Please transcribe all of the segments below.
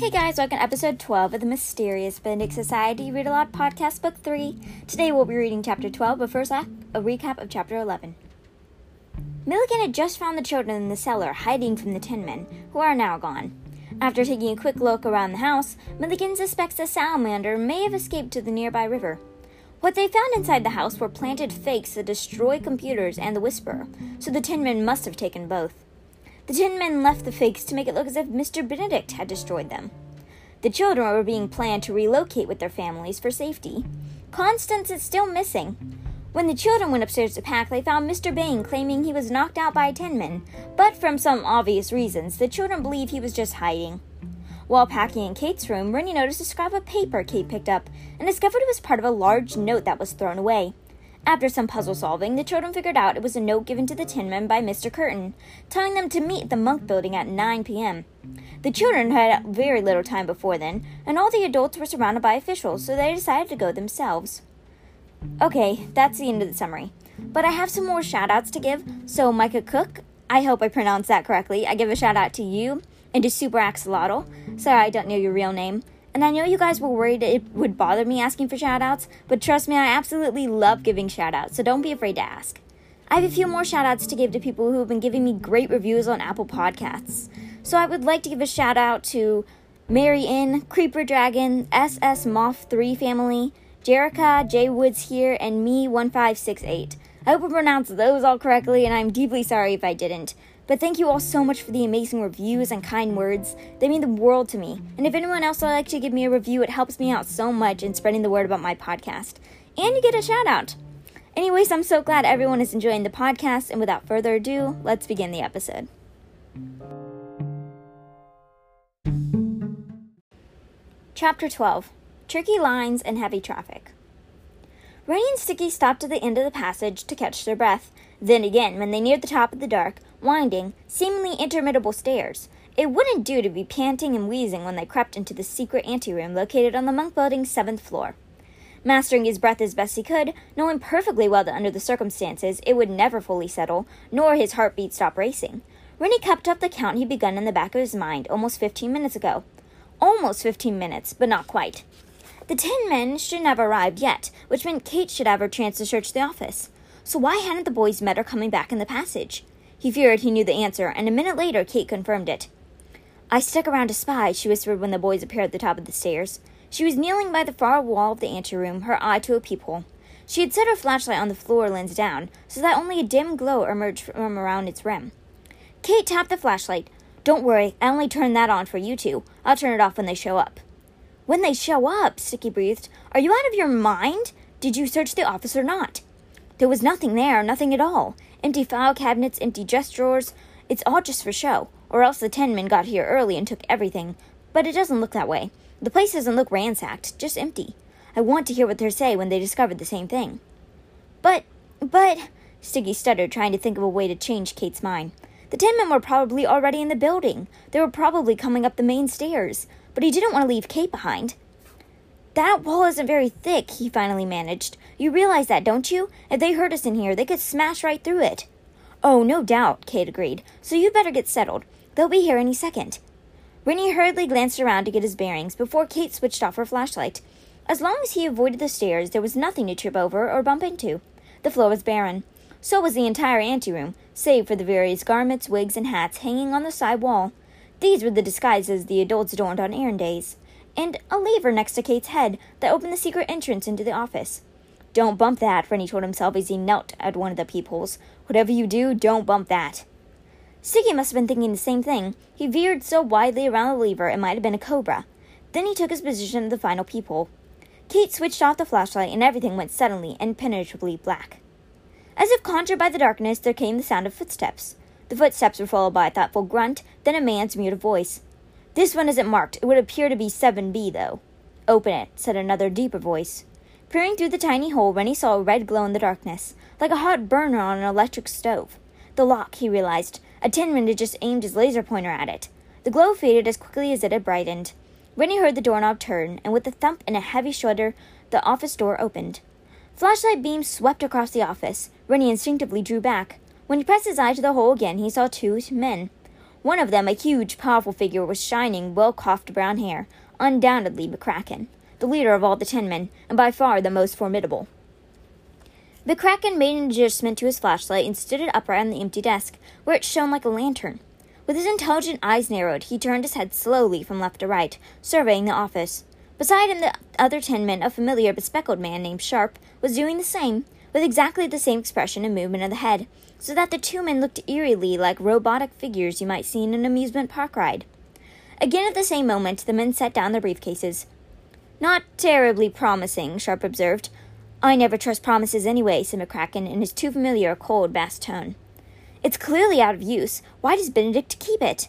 Hey guys, welcome to episode 12 of the Mysterious Benedict Society Read Aloud Podcast, Book 3. Today we'll be reading chapter 12, but first, a recap of chapter 11. Milligan had just found the children in the cellar, hiding from the Tin Men, who are now gone. After taking a quick look around the house, Milligan suspects a salamander may have escaped to the nearby river. What they found inside the house were planted fakes that destroy computers and the Whisperer, so the Tin Men must have taken both. The Tin Men left the figs to make it look as if Mr. Benedict had destroyed them. The children were being planned to relocate with their families for safety. Constance is still missing. When the children went upstairs to pack, they found Mr. Bain claiming he was knocked out by a tin man, but from some obvious reasons, the children believe he was just hiding. While packing in Kate's room, Reynie noticed a scrap of paper Kate picked up and discovered it was part of a large note that was thrown away. After some puzzle solving, the children figured out it was a note given to the Tin Men by Mr. Curtain, telling them to meet the Monk Building at 9 p.m. The children had very little time before then, and all the adults were surrounded by officials, so they decided to go themselves. Okay, that's the end of the summary. But I have some more shout outs to give. So, Micah Cook, I hope I pronounced that correctly. I give a shout out to you and to Super Axolotl. Sorry, I don't know your real name. And I know you guys were worried it would bother me asking for shoutouts, but trust me, I absolutely love giving shoutouts, so don't be afraid to ask. I have a few more shoutouts to give to people who have been giving me great reviews on Apple Podcasts. So I would like to give a shout out to Mary Inn, Creeper Dragon, SS Moth 3 family, Jerica, J Woods here, and me 1568. I hope I pronounced those all correctly, and I'm deeply sorry if I didn't. But thank you all so much for the amazing reviews and kind words. They mean the world to me. And if anyone else would like to give me a review, it helps me out so much in spreading the word about my podcast. And you get a shout out. Anyways, I'm so glad everyone is enjoying the podcast, and without further ado, let's begin the episode. Chapter 12 Tricky Lines and Heavy Traffic. Rennie and Sticky stopped at the end of the passage to catch their breath. Then again, when they neared the top of the dark, winding, seemingly interminable stairs. It wouldn't do to be panting and wheezing when they crept into the secret anteroom located on the Monk Building's seventh floor. Mastering his breath as best he could, knowing perfectly well that under the circumstances it would never fully settle, nor his heartbeat stop racing, Reynie kept up the count he'd begun in the back of his mind almost fifteen minutes ago. Almost fifteen minutes, but not quite. The ten Men shouldn't have arrived yet, which meant Kate should have her chance to search the office. So why hadn't the boys met her coming back in the passage? He feared he knew the answer, and a minute later Kate confirmed it. I stuck around to spy, she whispered when the boys appeared at the top of the stairs. She was kneeling by the far wall of the anteroom, her eye to a peephole. She had set her flashlight on the floor lens down, so that only a dim glow emerged from around its rim. Kate tapped the flashlight. Don't worry, I only turned that on for you two. I'll turn it off when they show up. When they show up, Sticky breathed. Are you out of your mind? Did you search the office or not? There was nothing there, nothing at all empty file cabinets, empty dress drawers. It's all just for show, or else the ten Men got here early and took everything. But it doesn't look that way. The place doesn't look ransacked, just empty. I want to hear what they say when they discovered the same thing. But, but, Sticky stuttered, trying to think of a way to change Kate's mind. The ten Men were probably already in the building. They were probably coming up the main stairs. But he didn't want to leave Kate behind. That wall isn't very thick, he finally managed. You realize that, don't you? If they heard us in here, they could smash right through it. Oh, no doubt, Kate agreed. So you'd better get settled. They'll be here any second. Reynie hurriedly glanced around to get his bearings before Kate switched off her flashlight. As long as he avoided the stairs, there was nothing to trip over or bump into. The floor was barren. So was the entire anteroom, save for the various garments, wigs, and hats hanging on the side wall. These were the disguises the adults donned on errand days and a lever next to Kate's head that opened the secret entrance into the office. Don't bump that, Reynie told himself as he knelt at one of the peepholes. Whatever you do, don't bump that. Sticky must have been thinking the same thing. He veered so widely around the lever it might have been a cobra. Then he took his position at the final peephole. Kate switched off the flashlight, and everything went suddenly and impenetrably black. As if conjured by the darkness, there came the sound of footsteps. The footsteps were followed by a thoughtful grunt, then a man's muted voice. This one isn't marked. It would appear to be 7B, though. Open it, said another deeper voice. Peering through the tiny hole, Reynie saw a red glow in the darkness, like a hot burner on an electric stove. The lock, he realized. A tinman had just aimed his laser pointer at it. The glow faded as quickly as it had brightened. Reynie heard the doorknob turn, and with a thump and a heavy shudder, the office door opened. Flashlight beams swept across the office. Reynie instinctively drew back. When he pressed his eye to the hole again, he saw two men. One of them, a huge, powerful figure with shining, well coiffed brown hair, undoubtedly McCracken, the leader of all the ten men, and by far the most formidable. McCracken made an adjustment to his flashlight and stood it upright on the empty desk, where it shone like a lantern. With his intelligent eyes narrowed, he turned his head slowly from left to right, surveying the office. Beside him, the other ten men, a familiar bespectacled man named Sharp, was doing the same, with exactly the same expression and movement of the head, so that the two men looked eerily like robotic figures you might see in an amusement park ride. Again at the same moment, the men set down their briefcases. Not terribly promising, Sharp observed. I never trust promises anyway, said McCracken in his too familiar cold bass tone. It's clearly out of use. Why does Benedict keep it?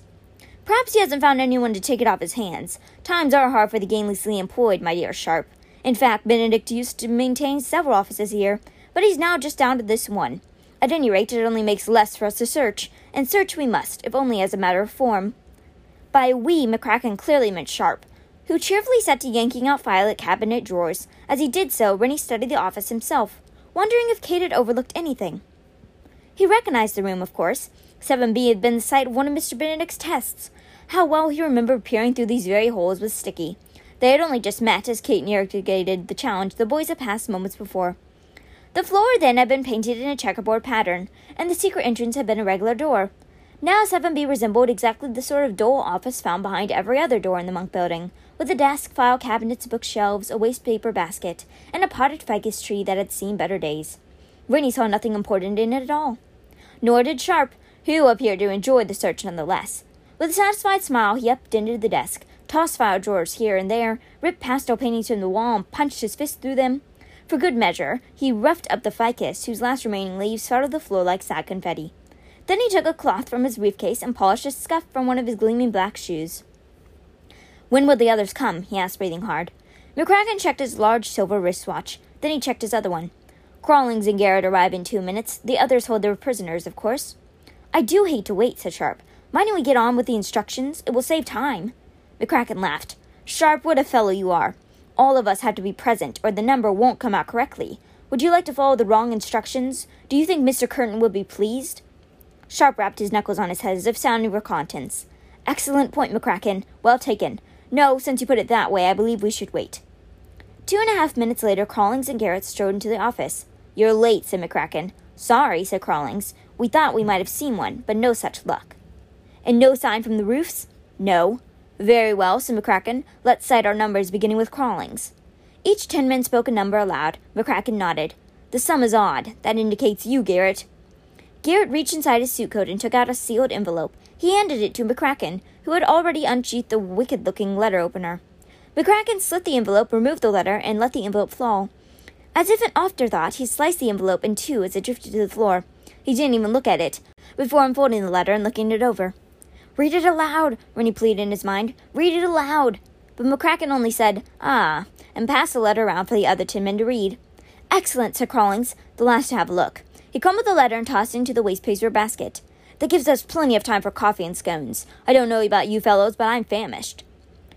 Perhaps he hasn't found anyone to take it off his hands. Times are hard for the gainlessly employed, my dear Sharp. In fact, Benedict used to maintain several offices here, but he's now just down to this one. At any rate, it only makes less for us to search, and search we must, if only as a matter of form. By we, McCracken clearly meant Sharp, who cheerfully set to yanking out file cabinet drawers. As he did so, Reynie studied the office himself, wondering if Kate had overlooked anything. He recognized the room, of course. 7B had been the site of one of Mr. Benedict's tests. How well he remembered peering through these very holes with Sticky. They had only just met as Kate navigated the challenge the boys had passed moments before. The floor then had been painted in a checkerboard pattern, and the secret entrance had been a regular door. Now 7B resembled exactly the sort of dull office found behind every other door in the Monk building, with a desk, file cabinets, bookshelves, a waste paper basket, and a potted ficus tree that had seen better days. Reynie saw nothing important in it at all nor did Sharp, who appeared to enjoy the search nonetheless. With a satisfied smile, he into the desk, tossed file drawers here and there, ripped pastel paintings from the wall, and punched his fist through them. For good measure, he roughed up the ficus, whose last remaining leaves fell the floor like sad confetti. Then he took a cloth from his briefcase and polished a scuff from one of his gleaming black shoes. When will the others come? he asked, breathing hard. McCracken checked his large silver wristwatch. Then he checked his other one. Crawlings and Garrett arrive in two minutes. The others hold their prisoners, of course. I do hate to wait, said Sharp. If we get on with the instructions? It will save time. McCracken laughed. Sharp, what a fellow you are. All of us have to be present, or the number won't come out correctly. Would you like to follow the wrong instructions? Do you think Mr. Curtain would be pleased? Sharp rapped his knuckles on his head as if sounding reconnaissance. Excellent point, McCracken. Well taken. No, since you put it that way, I believe we should wait. Two and a half minutes later, Crawlings and Garrett strode into the office. You're late, said McCracken. Sorry, said Crawlings. We thought we might have seen one, but no such luck. And no sign from the roofs? No. Very well, said McCracken. Let's cite our numbers beginning with Crawlings. Each ten men spoke a number aloud. McCracken nodded. The sum is odd. That indicates you, Garrett. Garrett reached inside his suit coat and took out a sealed envelope. He handed it to McCracken, who had already unsheathed the wicked looking letter opener. McCracken slit the envelope, removed the letter, and let the envelope fall. As if an afterthought, he sliced the envelope in two as it drifted to the floor. He didn't even look at it before unfolding the letter and looking it over. Read it aloud, Reynie pleaded in his mind. Read it aloud. But McCracken only said, Ah, and passed the letter around for the other ten men to read. Excellent, said Crawlings, the last to have a look. He crumpled the letter and tossed it into the waste paper basket. That gives us plenty of time for coffee and scones. I don't know about you fellows, but I'm famished.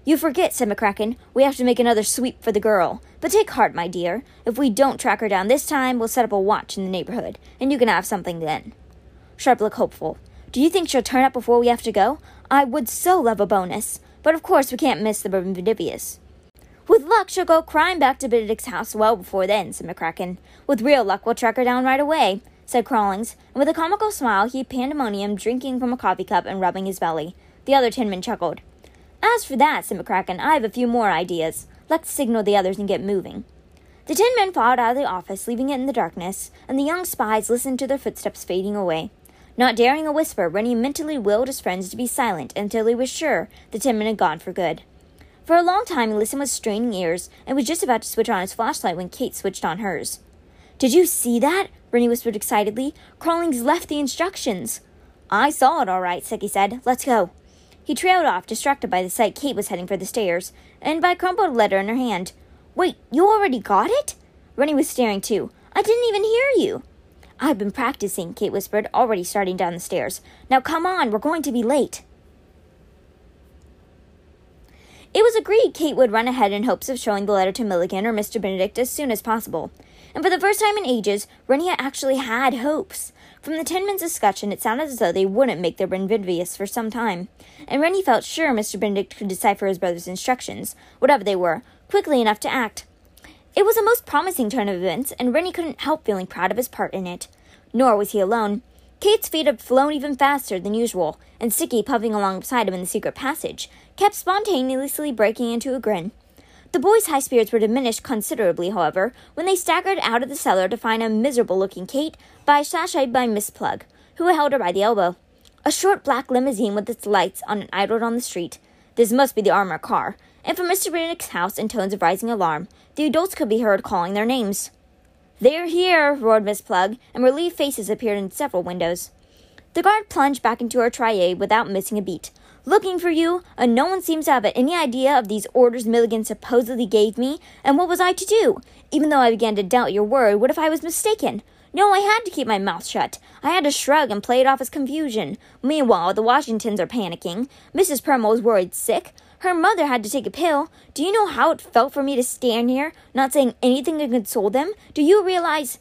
You forget, said McCracken. We have to make another sweep for the girl. But take heart, my dear. If we don't track her down this time, we'll set up a watch in the neighborhood, and you can have something then. Sharp looked hopeful. Do you think she'll turn up before we have to go? I would so love a bonus. But of course we can't miss the Bendivius. With luck, she'll go crying back to Benedict's house well before then, said McCracken. With real luck, we'll track her down right away, said Crawlings, and with a comical smile he pandemonium drinking from a coffee cup and rubbing his belly. The other ten men chuckled. As for that, said McCracken, I have a few more ideas. Let's signal the others and get moving. The ten men filed out of the office, leaving it in the darkness, and the young spies listened to their footsteps fading away. Not daring a whisper, Reynie mentally willed his friends to be silent until he was sure the ten men had gone for good. For a long time he listened with straining ears and was just about to switch on his flashlight when Kate switched on hers. Did you see that? Reynie whispered excitedly. Crawlings left the instructions. I saw it all right, Sticky said. Let's go. He trailed off, distracted by the sight Kate was heading for the stairs, and by a crumpled letter in her hand. Wait, you already got it? Reynie was staring too. I didn't even hear you. I've been practicing, Kate whispered, already starting down the stairs. Now come on, we're going to be late. It was agreed Kate would run ahead in hopes of showing the letter to Milligan or Mr. Benedict as soon as possible. And for the first time in ages, Reynie actually had hopes. From the ten minutes discussion, it sounded as though they wouldn't make their Benvidius for some time, and Reynie felt sure Mr. Benedict could decipher his brother's instructions, whatever they were, quickly enough to act. It was a most promising turn of events, and Reynie couldn't help feeling proud of his part in it. Nor was he alone. Kate's feet had flown even faster than usual, and Sticky, puffing alongside him in the secret passage, kept spontaneously breaking into a grin. The boys' high spirits were diminished considerably, however, when they staggered out of the cellar to find a miserable looking Kate by sashayed by Miss Plug, who held her by the elbow. A short black limousine with its lights on idled on the street. This must be the armor car, and from Mr. Benedict's house, in tones of rising alarm, the adults could be heard calling their names. They're here, roared Miss Plug, and relieved faces appeared in several windows. The guard plunged back into her triade without missing a beat. Looking for you, and no one seems to have any idea of these orders Milligan supposedly gave me, and what was I to do? Even though I began to doubt your word, what if I was mistaken? No, I had to keep my mouth shut. I had to shrug and play it off as confusion. Meanwhile, the Washingtons are panicking. Mrs. Perumal is worried sick. Her mother had to take a pill. Do you know how it felt for me to stand here, not saying anything to console them? Do you realize?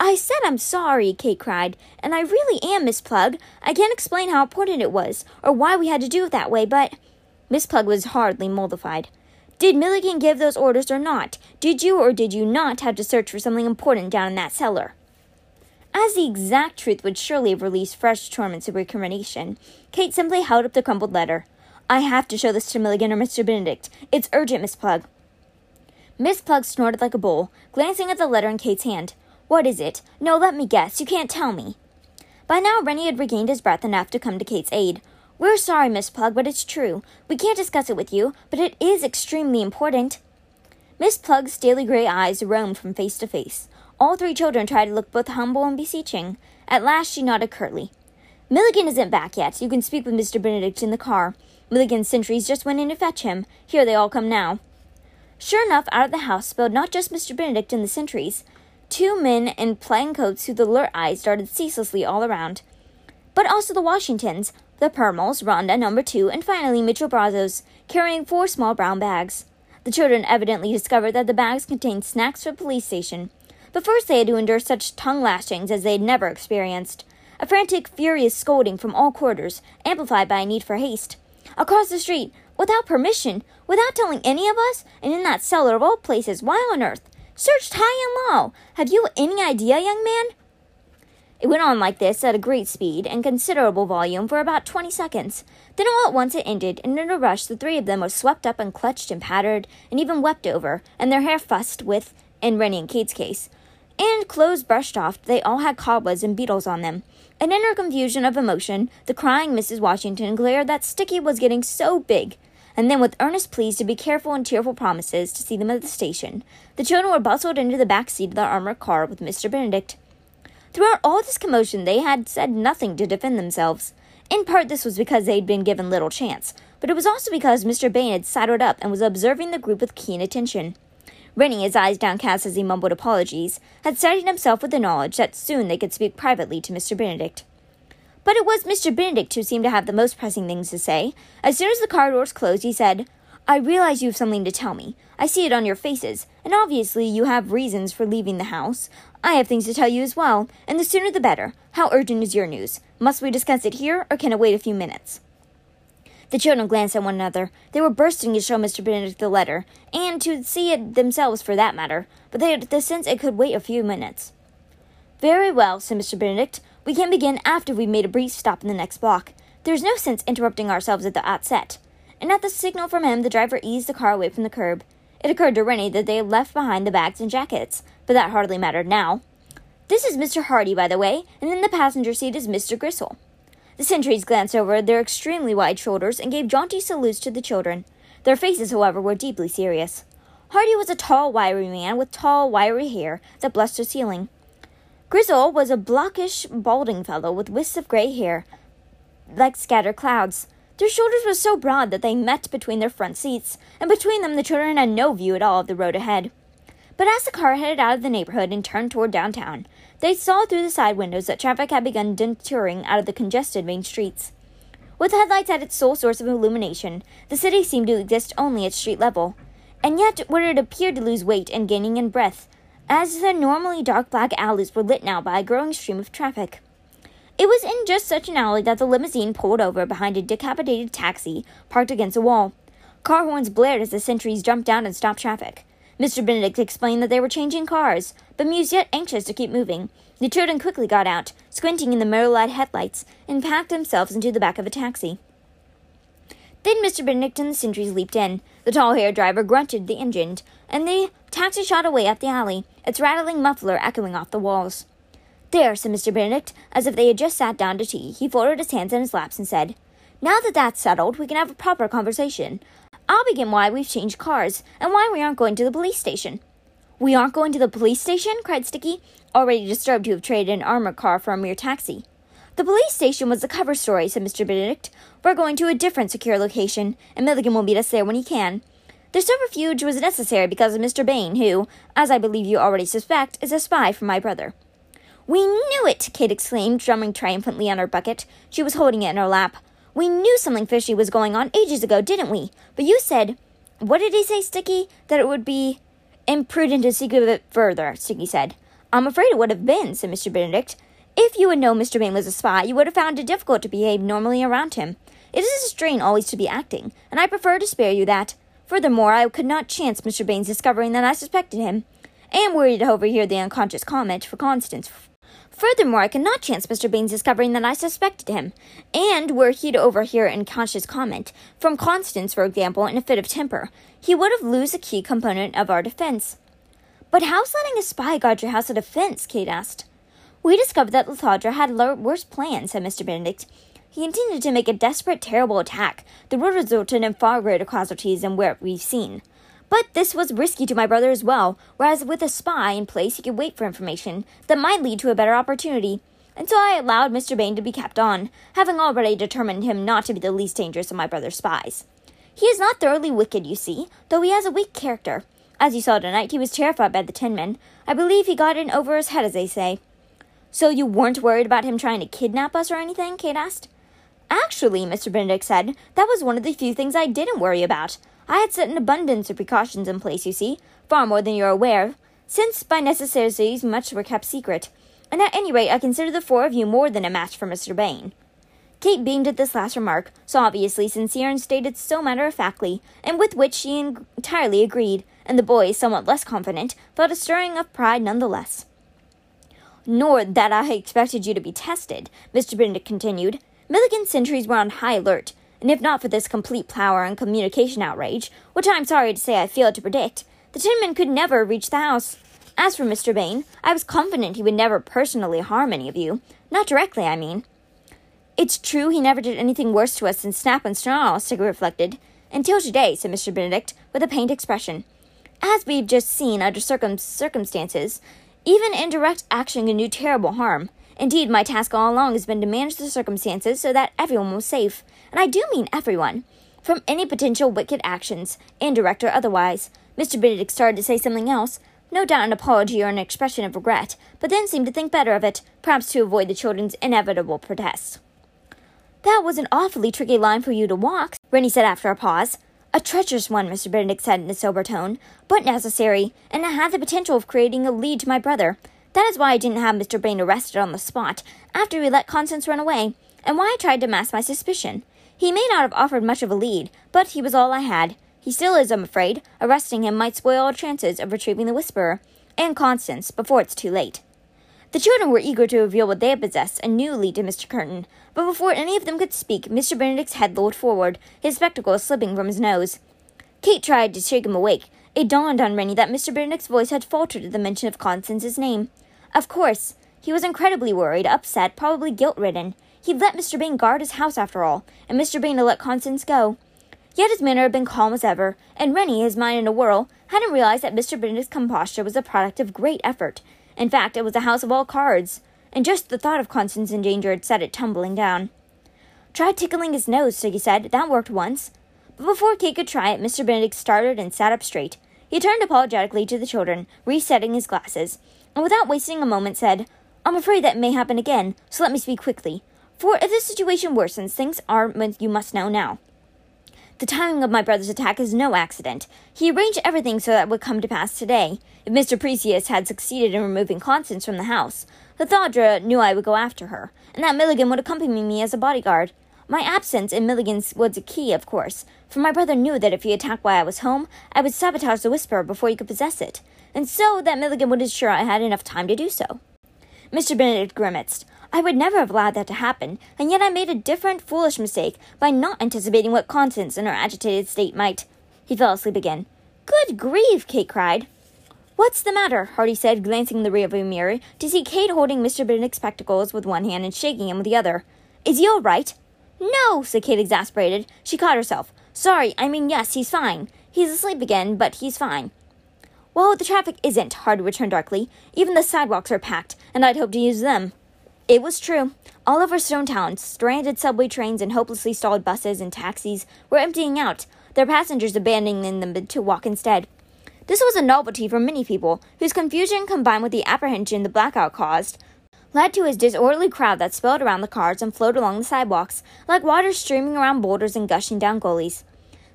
I said I'm sorry, Kate cried, and I really am, Miss Plug. I can't explain how important it was, or why we had to do it that way, but. Miss Plug was hardly mollified. Did Milligan give those orders or not? Did you or did you not have to search for something important down in that cellar? As the exact truth would surely have released fresh torments of recrimination, Kate simply held up the crumpled letter. I have to show this to Milligan or Mr. Benedict. It's urgent, Miss Plug. Miss Plug snorted like a bull, glancing at the letter in Kate's hand. What is it? No, let me guess. You can't tell me. By now, Reynie had regained his breath enough to come to Kate's aid. We're sorry, Miss Plug, but it's true. We can't discuss it with you, but it is extremely important. Miss Plug's steely gray eyes roamed from face to face. All three children tried to look both humble and beseeching. At last she nodded curtly. Milligan isn't back yet. You can speak with Mr. Benedict in the car. Milligan's sentries just went in to fetch him. Here they all come now. Sure enough, out of the house spilled not just Mr. Benedict and the sentries. Two men in plain coats whose alert eyes darted ceaselessly all around. But also the Washingtons, the Perumals, Rhonda, number two, and finally Moocho Brazos, carrying four small brown bags. The children evidently discovered that the bags contained snacks for the police station. But first they had to endure such tongue lashings as they had never experienced. A frantic, furious scolding from all quarters, amplified by a need for haste across the street, without permission, without telling any of us, and in that cellar of all places. Why on earth? Searched high and low. Have you any idea, young man? It went on like this at a great speed and considerable volume for about twenty seconds. Then all at once it ended, and in a rush the three of them were swept up and clutched and pattered and even wept over, and their hair fussed with, in Reynie and Kate's case. And clothes brushed off, they all had cobwebs and beetles on them, and in her confusion of emotion, the crying Mrs. Washington glared that Sticky was getting so big. And then, with earnest pleas to be careful and tearful promises to see them at the station, the children were bustled into the back seat of the armored car with Mr. Benedict. Throughout all this commotion, they had said nothing to defend themselves. In part, this was because they had been given little chance, but it was also because Mr. Bain had sidled up and was observing the group with keen attention. Reynie, his eyes downcast as he mumbled apologies, had steadied himself with the knowledge that soon they could speak privately to Mr. Benedict. But it was Mr. Benedict who seemed to have the most pressing things to say. As soon as the car doors closed, he said, I realize you have something to tell me. I see it on your faces, and obviously you have reasons for leaving the house. I have things to tell you as well, and the sooner the better. How urgent is your news? Must we discuss it here, or can it wait a few minutes? The children glanced at one another. They were bursting to show Mr. Benedict the letter, and to see it themselves for that matter, but they had the sense it could wait a few minutes. Very well, said Mr. Benedict. We can begin after we've made a brief stop in the next block. There's no sense interrupting ourselves at the outset. And at the signal from him, the driver eased the car away from the curb. It occurred to Reynie that they had left behind the bags and jackets, but that hardly mattered now. This is Mr. Hardy, by the way, and in the passenger seat is Mr. Gristle. The sentries glanced over their extremely wide shoulders and gave jaunty salutes to the children. Their faces, however, were deeply serious. Hardy was a tall, wiry man with tall, wiry hair that blessed the ceiling. Grizzle was a blockish, balding fellow with wisps of gray hair like scattered clouds. Their shoulders were so broad that they met between their front seats, and between them the children had no view at all of the road ahead. But as the car headed out of the neighborhood and turned toward downtown, they saw through the side windows that traffic had begun detouring out of the congested main streets. With headlights at its sole source of illumination, the city seemed to exist only at street level, and yet where it appeared to lose weight and gaining in breadth, as the normally dark black alleys were lit now by a growing stream of traffic. It was in just such an alley that the limousine pulled over behind a decapitated taxi parked against a wall. Car horns blared as the sentries jumped down and stopped traffic. Mr. Benedict explained that they were changing cars, but was yet anxious to keep moving. The children quickly got out, squinting in the mirror-light headlights, and packed themselves into the back of a taxi. Then Mr. Benedict and the sentries leaped in. The tall-haired driver grunted the engine, and the taxi shot away up the alley, its rattling muffler echoing off the walls. There, said Mr. Benedict, as if they had just sat down to tea. He folded his hands in his laps and said, Now that that's settled, we can have a proper conversation. I'll begin why we've changed cars, and why we aren't going to the police station. We aren't going to the police station? cried Sticky, already disturbed to have traded an armored car for a mere taxi. The police station was the cover story, said Mr. Benedict. We're going to a different secure location, and Milligan will meet us there when he can. The subterfuge was necessary because of Mr. Bain, who, as I believe you already suspect, is a spy for my brother. We knew it! Kate exclaimed, drumming triumphantly on her bucket. She was holding it in her lap. We knew something fishy was going on ages ago, didn't we? But you said, what did he say, Sticky? That it would be imprudent to seek it further, Sticky said. I'm afraid it would have been, said Mr. Benedict. If you had known Mr. Bain was a spy, you would have found it difficult to behave normally around him. It is a strain always to be acting, and I prefer to spare you that. Furthermore, I could not chance Mr. Bain's discovering that I suspected him. I am worried to overhear the unconscious comment for Constance. Furthermore, I could not chance Mr. Bain's discovering that I suspected him. And were he to overhear an unconscious comment, from Constance, for example, in a fit of temper, he would have lost a key component of our defense. But how's letting a spy guard your house a defense? Kate asked. We discovered that Ledroptha had worse plans, said Mr. Benedict. He intended to make a desperate, terrible attack that would result in far greater casualties than what we've seen. But this was risky to my brother as well, whereas with a spy in place he could wait for information that might lead to a better opportunity. And so I allowed Mr. Bain to be kept on, having already determined him not to be the least dangerous of my brother's spies. He is not thoroughly wicked, you see, though he has a weak character. As you saw tonight, he was terrified by the tin men. I believe he got in over his head, as they say. So you weren't worried about him trying to kidnap us or anything? Kate asked. Actually, Mr. Benedict said, that was one of the few things I didn't worry about. I had set an abundance of precautions in place, you see, far more than you're aware of, since by necessities much were kept secret. And at any rate, I consider the four of you more than a match for Mr. Bain. Kate beamed at this last remark, so obviously sincere and stated so matter of factly, and with which she entirely agreed, and the boys, somewhat less confident, felt a stirring of pride none the less nor that I expected you to be tested, Mr. Benedict continued. Milligan's sentries were on high alert, and if not for this complete power and communication outrage, which I am sorry to say I failed to predict, the tin men could never reach the house. As for Mr. Bain, I was confident he would never personally harm any of you. Not directly, I mean. It's true he never did anything worse to us than snap and snarl, Sticky reflected. Until today, said Mr. Benedict, with a pained expression. As we've just seen under circum- circumstances, even indirect action can do terrible harm. Indeed, my task all along has been to manage the circumstances so that everyone was safe. And I do mean everyone. From any potential wicked actions, indirect or otherwise. Mr. Benedict started to say something else, no doubt an apology or an expression of regret, but then seemed to think better of it, perhaps to avoid the children's inevitable protests. That was an awfully tricky line for you to walk, Reynie said after a pause. A treacherous one, Mr. Benedict said in a sober tone, but necessary, and it had the potential of creating a lead to my brother. That is why I didn't have Mr. Bain arrested on the spot after we let Constance run away, and why I tried to mask my suspicion. He may not have offered much of a lead, but he was all I had. He still is, I'm afraid. Arresting him might spoil our chances of retrieving the Whisperer and Constance before it's too late. The children were eager to reveal what they possessed a new lead to Mr. Curtain, but before any of them could speak, Mr. Benedict's head lolled forward, his spectacles slipping from his nose. Kate tried to shake him awake. It dawned on Reynie that Mr. Benedict's voice had faltered at the mention of Constance's name. Of course, he was incredibly worried, upset, probably guilt ridden. He'd let Mr. Bain guard his house after all, and Mr. Bain had let Constance go. Yet his manner had been calm as ever, and Reynie, his mind in a whirl, hadn't realized that Mr. Benedict's composure was a product of great effort, in fact, it was a house of all cards, and just the thought of Constance in danger had set it tumbling down. Try tickling his nose, Sticky said. That worked once. But before Kate could try it, Mr. Benedict started and sat up straight. He turned apologetically to the children, resetting his glasses, and without wasting a moment said, I'm afraid that may happen again, so let me speak quickly. For if the situation worsens, things are you must know now. The timing of my brother's attack is no accident. He arranged everything so that it would come to pass today. If Mr. Precius had succeeded in removing Constance from the house, Ledroptha knew I would go after her, and that Milligan would accompany me as a bodyguard. My absence in Milligan's was a key, of course, for my brother knew that if he attacked while I was home, I would sabotage the Whisperer before he could possess it, and so that Milligan would ensure I had enough time to do so. Mr. Benedict grimaced. I would never have allowed that to happen, and yet I made a different, foolish mistake by not anticipating what Constance in her agitated state might. He fell asleep again. Good grief, Kate cried. What's the matter? Hardy said, glancing in the rearview mirror to see Kate holding Mr. Benedict's spectacles with one hand and shaking him with the other. Is he all right? No, said Kate, exasperated. She caught herself. Sorry, I mean, yes, he's fine. He's asleep again, but he's fine. Well, the traffic isn't, Hard returned darkly. Even the sidewalks are packed, and I'd hoped to use them. It was true. All over Stonetown, stranded subway trains and hopelessly stalled buses and taxis were emptying out, their passengers abandoning them to walk instead. This was a novelty for many people, whose confusion combined with the apprehension the blackout caused led to a disorderly crowd that spilled around the cars and flowed along the sidewalks, like water streaming around boulders and gushing down gullies.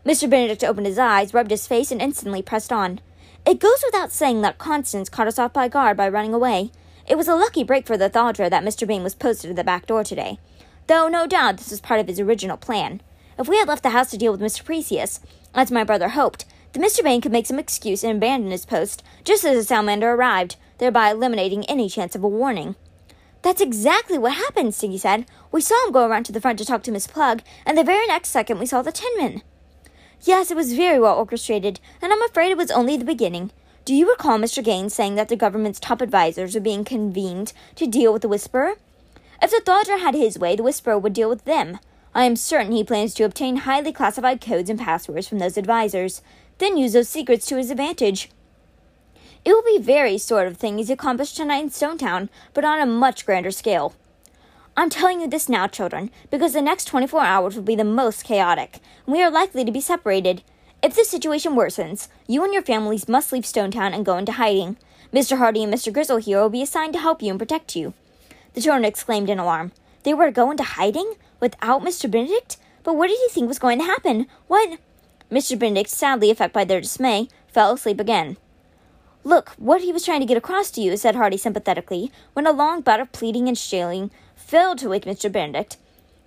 Mr. Benedict opened his eyes, rubbed his face, and instantly pressed on. It goes without saying that Constance caught us off by guard by running away. It was a lucky break for Ledroptha that Mr. Bain was posted at the back door today, though no doubt this was part of his original plan. If we had left the house to deal with Mr. Precius, as my brother hoped, the Mr. Bain could make some excuse and abandon his post just as the salamander arrived, thereby eliminating any chance of a warning. That's exactly what happened, Sticky said. We saw him go around to the front to talk to Miss Plug, and the very next second we saw the tin men. Yes, it was very well orchestrated, and I'm afraid it was only the beginning. Do you recall Mr. Gaines saying that the government's top advisers are being convened to deal with the Whisperer? If Ledroptha had his way, the Whisperer would deal with them. I am certain he plans to obtain highly classified codes and passwords from those advisers then use those secrets to his advantage. It will be very sort of thing he's accomplished tonight in Stonetown, but on a much grander scale. I'm telling you this now, children, because the next 24 hours will be the most chaotic, and we are likely to be separated. If the situation worsens, you and your families must leave Stonetown and go into hiding. Mr. Hardy and Mr. Grizzle here will be assigned to help you and protect you. The children exclaimed in alarm. They were to go into hiding? Without Mr. Benedict? But what did he think was going to happen? What? Mr. Benedict, sadly affected by their dismay, fell asleep again. Look, what he was trying to get across to you, said Hardy sympathetically, when a long bout of pleading and shailing failed to wake Mr. Benedict,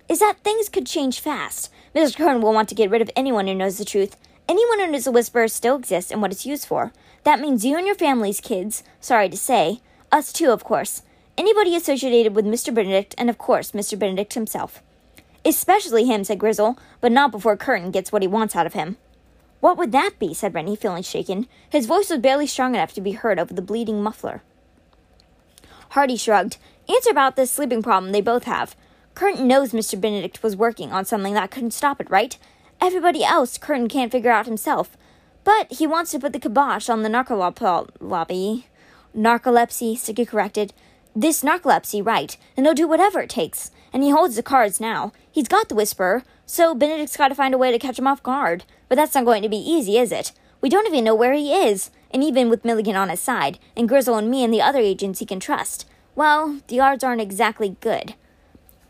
is that things could change fast. Mr. Kern will want to get rid of anyone who knows the truth. Anyone who knows the whisperer still exists and what it's used for. That means you and your family's kids, sorry to say. Us too, of course. Anybody associated with Mr. Benedict, and of course, Mr. Benedict himself. Especially him, said Grizzle, but not before Curtain gets what he wants out of him. What would that be? said Reynie, feeling shaken. His voice was barely strong enough to be heard over the bleeding muffler. Hardy shrugged. Answer about this sleeping problem they both have. Curtain knows Mr. Benedict was working on something that couldn't stop it, right? Everybody else Curtain can't figure out himself. But he wants to put the kibosh on the narcolepsy. Lobby. Narcolepsy, Sticky corrected. This narcolepsy, right, and he'll do whatever it takes. And he holds the cards now. He's got the Whisperer, so Benedict's got to find a way to catch him off guard. But that's not going to be easy, is it? We don't even know where he is. And even with Milligan on his side, and Grizzle and me and the other agents he can trust, well, the odds aren't exactly good.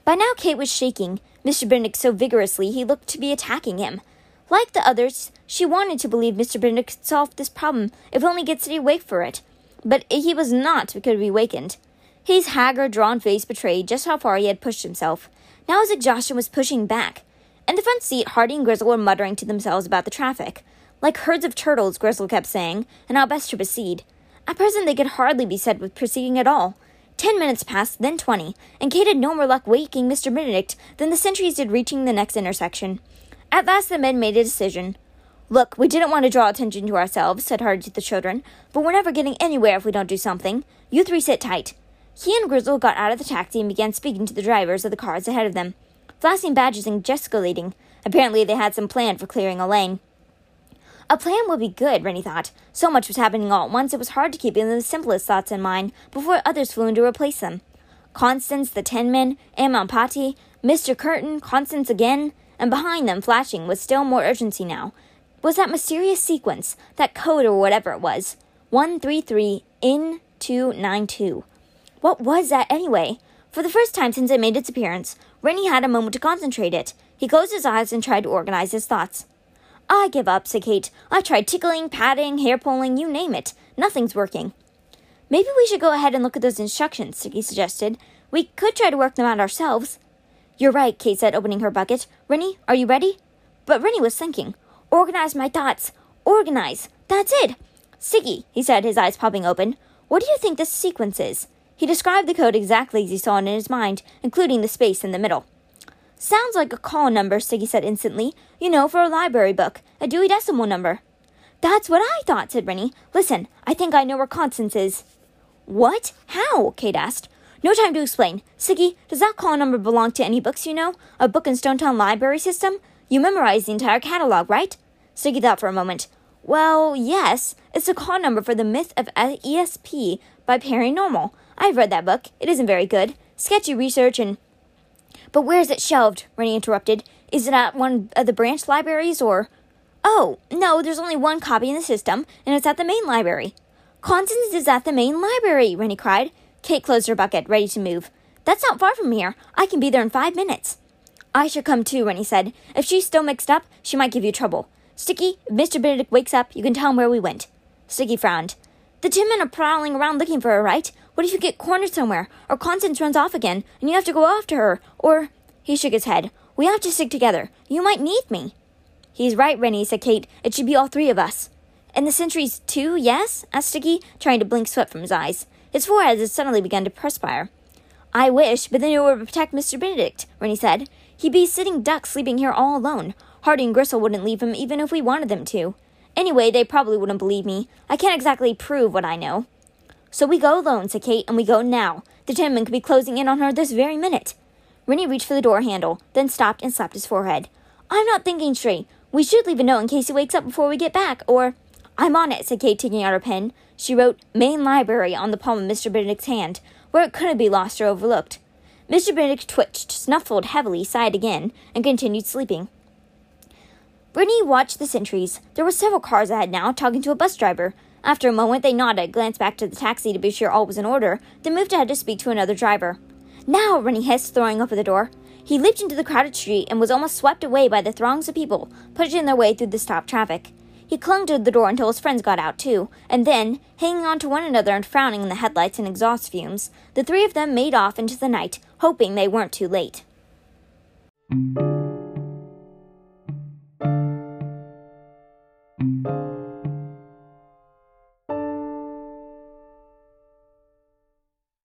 By now, Kate was shaking, Mr. Benedict so vigorously he looked to be attacking him. Like the others, she wanted to believe Mr. Benedict could solve this problem if only get City awake for it. But he was not could be awakened. His haggard, drawn face betrayed just how far he had pushed himself. Now his exhaustion was pushing back. In the front seat, Hardy and Grizzle were muttering to themselves about the traffic. Like herds of turtles, Grizzle kept saying, and how best to proceed. At present, they could hardly be said with proceeding at all. Ten minutes passed, then twenty, and Kate had no more luck waking Mr. Benedict than the sentries did reaching the next intersection. At last, the men made a decision. Look, we didn't want to draw attention to ourselves, said Hardy to the children, but we're never getting anywhere if we don't do something. You three sit tight. He and Grizzle got out of the taxi and began speaking to the drivers of the cars ahead of them, flashing badges and gesticulating. Apparently, they had some plan for clearing a lane. A plan would be good, Reynie thought. So much was happening all at once, it was hard to keep even the simplest thoughts in mind before others flew in to replace them. Constance, the ten men, Amampati, Mr. Curtain, Constance again, and behind them, flashing with still more urgency now, was that mysterious sequence, that code or whatever it was. 133 in 292. What was that anyway? For the first time since it made its appearance, Reynie had a moment to concentrate it. He closed his eyes and tried to organize his thoughts. I give up, said Kate. I tried tickling, patting, hair pulling, you name it. Nothing's working. Maybe we should go ahead and look at those instructions, Sticky suggested. We could try to work them out ourselves. You're right, Kate said, opening her bucket. Reynie, are you ready? But Reynie was thinking. Organize my thoughts. Organize. That's it. Sticky, he said, his eyes popping open. What do you think this sequence is? He described the code exactly as he saw it in his mind, including the space in the middle. Sounds like a call number, Sticky said instantly. You know, for a library book. A Dewey Decimal number. That's what I thought, said Reynie. Listen, I think I know where Constance is. What? How? Kate asked. No time to explain. Sticky, does that call number belong to any books you know? A book in Stonetown library system? You memorized the entire catalog, right? Sticky thought for a moment. Well, yes. It's the call number for The Myth of ESP by Paranormal. I've read that book. It isn't very good. Sketchy research and. But where is it shelved? Reynie interrupted. Is it at one of the branch libraries or. Oh, no, there's only one copy in the system, and it's at the main library. Constance is at the main library, Reynie cried. Kate closed her bucket, ready to move. That's not far from here. I can be there in five minutes. I should come too, Reynie said. If she's still mixed up, she might give you trouble. Sticky, if Mr. Benedict wakes up, you can tell him where we went. Sticky frowned. The two men are prowling around looking for her, right? What if you get cornered somewhere, or Constance runs off again, and you have to go after her, or. He shook his head. We have to stick together. You might need me. He's right, Reynie, said Kate. It should be all three of us. And the sentries, too, yes? asked Sticky, trying to blink sweat from his eyes. His forehead had suddenly begun to perspire. I wish, but then it would protect Mr. Benedict, Reynie said. He'd be sitting duck sleeping here all alone. Hardy and Gristle wouldn't leave him even if we wanted them to. Anyway, they probably wouldn't believe me. I can't exactly prove what I know. So we go alone, said Kate, and we go now. The Tinman could be closing in on her this very minute. Reynie reached for the door handle, then stopped and slapped his forehead. I'm not thinking straight. We should leave a note in case he wakes up before we get back, or. I'm on it, said Kate, taking out her pen. She wrote Main Library on the palm of Mr. Benedict's hand, where it couldn't be lost or overlooked. Mr. Benedict twitched, snuffled heavily, sighed again, and continued sleeping. Brittany watched the sentries. There were several cars ahead now, talking to a bus driver. After a moment, they nodded, glanced back to the taxi to be sure all was in order, then moved ahead to speak to another driver. Now, Reynie hissed, throwing open the door. He leaped into the crowded street and was almost swept away by the throngs of people pushing their way through the stopped traffic. He clung to the door until his friends got out too, and then, hanging on to one another and frowning in the headlights and exhaust fumes, the three of them made off into the night, hoping they weren't too late.